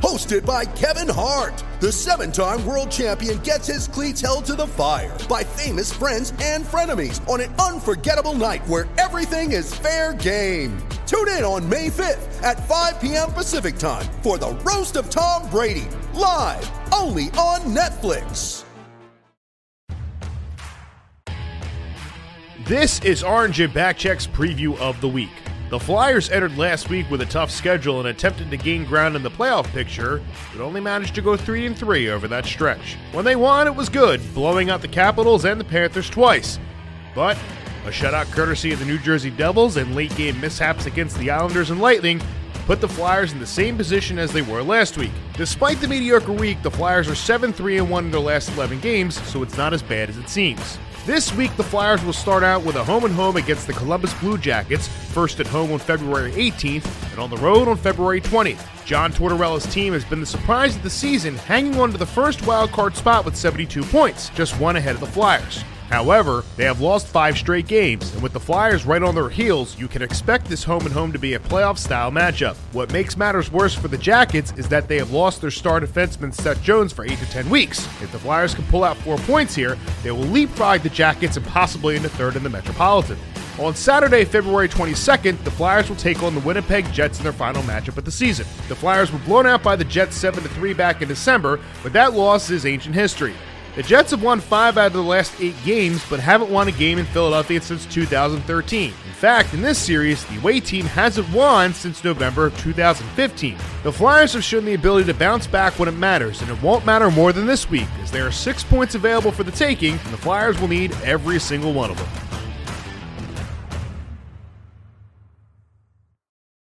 Hosted by Kevin Hart, the seven time world champion gets his cleats held to the fire by famous friends and frenemies on an unforgettable night where everything is fair game. Tune in on May 5th at 5 p.m. Pacific time for the Roast of Tom Brady, live only on Netflix. This is Orange and Backcheck's preview of the week. The Flyers entered last week with a tough schedule and attempted to gain ground in the playoff picture, but only managed to go 3 and 3 over that stretch. When they won, it was good, blowing out the Capitals and the Panthers twice. But a shutout courtesy of the New Jersey Devils and late game mishaps against the Islanders and Lightning put the Flyers in the same position as they were last week. Despite the mediocre week, the Flyers are 7 3 1 in their last 11 games, so it's not as bad as it seems. This week, the Flyers will start out with a home and home against the Columbus Blue Jackets, first at home on February 18th and on the road on February 20th. John Tortorella's team has been the surprise of the season, hanging on to the first wild card spot with 72 points, just one ahead of the Flyers. However, they have lost five straight games, and with the Flyers right on their heels, you can expect this home and home to be a playoff style matchup. What makes matters worse for the Jackets is that they have lost their star defenseman Seth Jones for 8 to 10 weeks. If the Flyers can pull out four points here, they will leapfrog the Jackets and possibly into third in the Metropolitan. On Saturday, February 22nd, the Flyers will take on the Winnipeg Jets in their final matchup of the season. The Flyers were blown out by the Jets 7 3 back in December, but that loss is ancient history. The Jets have won five out of the last eight games, but haven't won a game in Philadelphia since 2013. In fact, in this series, the away team hasn't won since November of 2015. The Flyers have shown the ability to bounce back when it matters, and it won't matter more than this week, as there are six points available for the taking, and the Flyers will need every single one of them.